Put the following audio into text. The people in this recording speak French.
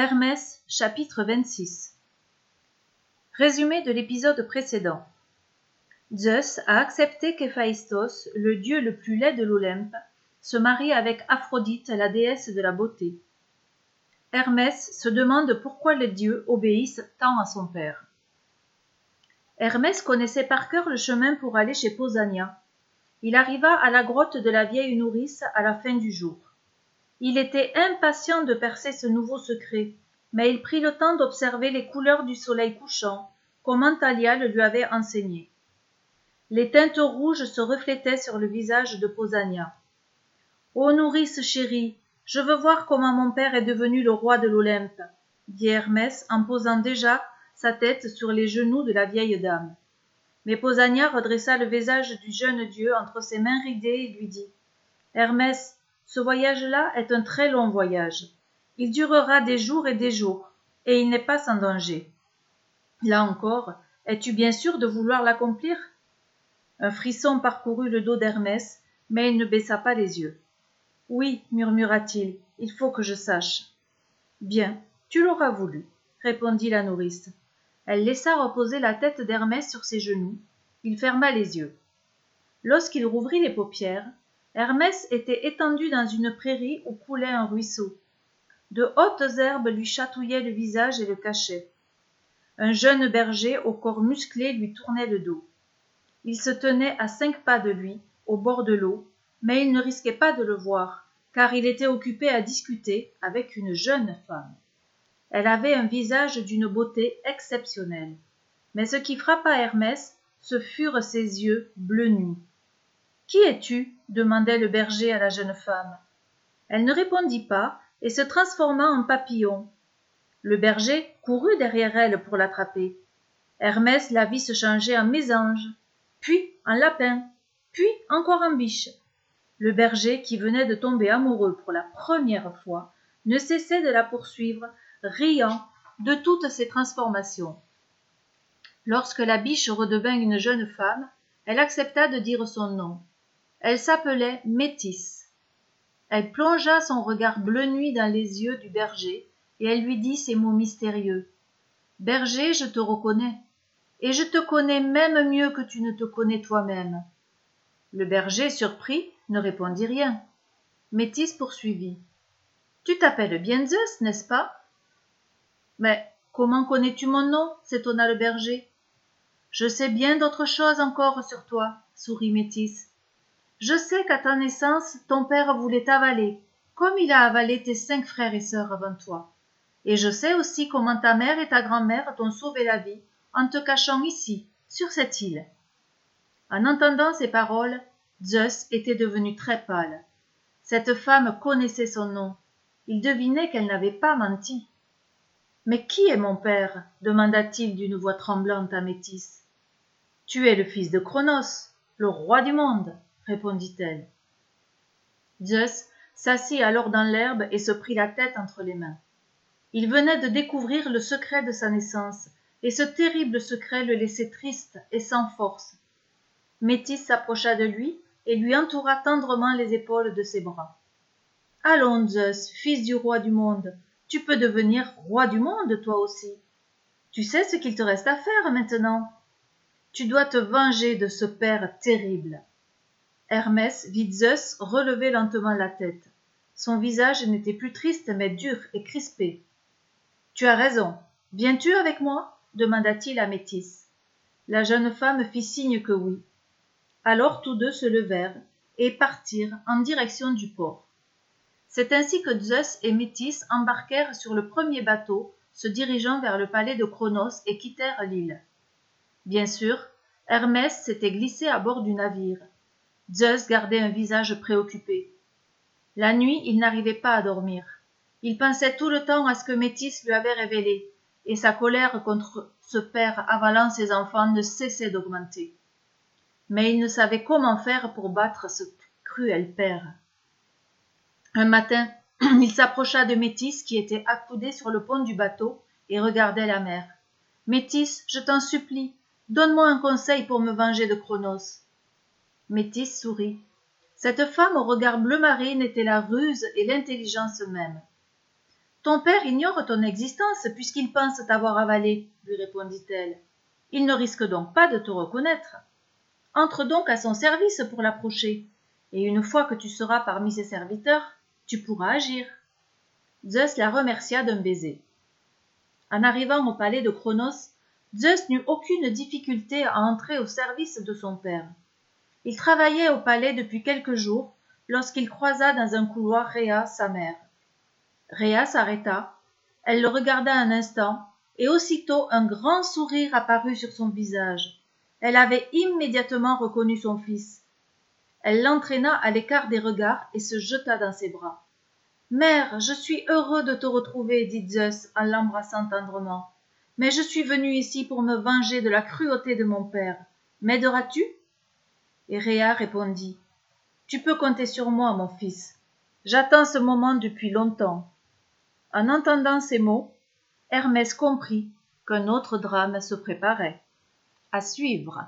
Hermès chapitre 26 Résumé de l'épisode précédent. Zeus a accepté qu'Héphaïstos, le dieu le plus laid de l'Olympe, se marie avec Aphrodite, la déesse de la beauté. Hermès se demande pourquoi les dieux obéissent tant à son père. Hermès connaissait par cœur le chemin pour aller chez Pausania. Il arriva à la grotte de la vieille nourrice à la fin du jour. Il était impatient de percer ce nouveau secret, mais il prit le temps d'observer les couleurs du soleil couchant, comme Antalya le lui avait enseigné. Les teintes rouges se reflétaient sur le visage de Pausania. Ô nourrice chérie, je veux voir comment mon père est devenu le roi de l'Olympe, dit Hermès en posant déjà sa tête sur les genoux de la vieille dame. Mais Pausania redressa le visage du jeune dieu entre ses mains ridées et lui dit Hermès, ce voyage-là est un très long voyage. Il durera des jours et des jours, et il n'est pas sans danger. Là encore, es-tu bien sûr de vouloir l'accomplir? Un frisson parcourut le dos d'Hermès, mais il ne baissa pas les yeux. Oui, murmura-t-il, il faut que je sache. Bien, tu l'auras voulu, répondit la nourrice. Elle laissa reposer la tête d'Hermès sur ses genoux. Il ferma les yeux. Lorsqu'il rouvrit les paupières, Hermès était étendu dans une prairie où coulait un ruisseau. De hautes herbes lui chatouillaient le visage et le cachaient. Un jeune berger au corps musclé lui tournait le dos. Il se tenait à cinq pas de lui, au bord de l'eau, mais il ne risquait pas de le voir, car il était occupé à discuter avec une jeune femme. Elle avait un visage d'une beauté exceptionnelle. Mais ce qui frappa Hermès, ce furent ses yeux bleu nuit. Qui es-tu? demandait le berger à la jeune femme. Elle ne répondit pas et se transforma en papillon. Le berger courut derrière elle pour l'attraper. Hermès la vit se changer en mésange, puis en lapin, puis encore en biche. Le berger, qui venait de tomber amoureux pour la première fois, ne cessait de la poursuivre, riant de toutes ces transformations. Lorsque la biche redevint une jeune femme, elle accepta de dire son nom. Elle s'appelait Métis. Elle plongea son regard bleu nuit dans les yeux du berger, et elle lui dit ces mots mystérieux. Berger, je te reconnais, et je te connais même mieux que tu ne te connais toi-même. Le berger, surpris, ne répondit rien. Métis poursuivit. Tu t'appelles bien Zeus, n'est-ce pas Mais comment connais-tu mon nom? s'étonna le berger. Je sais bien d'autres choses encore sur toi, sourit Métis. Je sais qu'à ta naissance, ton père voulait t'avaler, comme il a avalé tes cinq frères et sœurs avant toi. Et je sais aussi comment ta mère et ta grand-mère t'ont sauvé la vie en te cachant ici, sur cette île. En entendant ces paroles, Zeus était devenu très pâle. Cette femme connaissait son nom. Il devinait qu'elle n'avait pas menti. Mais qui est mon père? demanda-t-il d'une voix tremblante à Métis. Tu es le fils de Cronos, le roi du monde répondit-elle. Zeus s'assit alors dans l'herbe et se prit la tête entre les mains. Il venait de découvrir le secret de sa naissance, et ce terrible secret le laissait triste et sans force. Métis s'approcha de lui et lui entoura tendrement les épaules de ses bras. Allons, Zeus, fils du roi du monde, tu peux devenir roi du monde toi aussi. Tu sais ce qu'il te reste à faire maintenant. Tu dois te venger de ce père terrible. Hermès vit Zeus relever lentement la tête. Son visage n'était plus triste mais dur et crispé. Tu as raison. Viens-tu avec moi? demanda-t-il à Métis. La jeune femme fit signe que oui. Alors tous deux se levèrent et partirent en direction du port. C'est ainsi que Zeus et Métis embarquèrent sur le premier bateau, se dirigeant vers le palais de Cronos et quittèrent l'île. Bien sûr, Hermès s'était glissé à bord du navire. Zeus gardait un visage préoccupé. La nuit, il n'arrivait pas à dormir. Il pensait tout le temps à ce que Métis lui avait révélé, et sa colère contre ce père avalant ses enfants ne cessait d'augmenter. Mais il ne savait comment faire pour battre ce cruel père. Un matin, il s'approcha de Métis qui était accoudé sur le pont du bateau et regardait la mer. Métis, je t'en supplie, donne-moi un conseil pour me venger de Cronos. Métis sourit. Cette femme au regard bleu marine était la ruse et l'intelligence même. Ton père ignore ton existence puisqu'il pense t'avoir avalé, lui répondit-elle. Il ne risque donc pas de te reconnaître. Entre donc à son service pour l'approcher, et une fois que tu seras parmi ses serviteurs, tu pourras agir. Zeus la remercia d'un baiser. En arrivant au palais de Cronos, Zeus n'eut aucune difficulté à entrer au service de son père. Il travaillait au palais depuis quelques jours lorsqu'il croisa dans un couloir Rhea, sa mère. Rhea s'arrêta, elle le regarda un instant, et aussitôt un grand sourire apparut sur son visage. Elle avait immédiatement reconnu son fils. Elle l'entraîna à l'écart des regards et se jeta dans ses bras. Mère, je suis heureux de te retrouver, dit Zeus en l'embrassant tendrement. Mais je suis venu ici pour me venger de la cruauté de mon père. M'aideras-tu? Et Rhea répondit Tu peux compter sur moi, mon fils. J'attends ce moment depuis longtemps. En entendant ces mots, Hermès comprit qu'un autre drame se préparait. À suivre.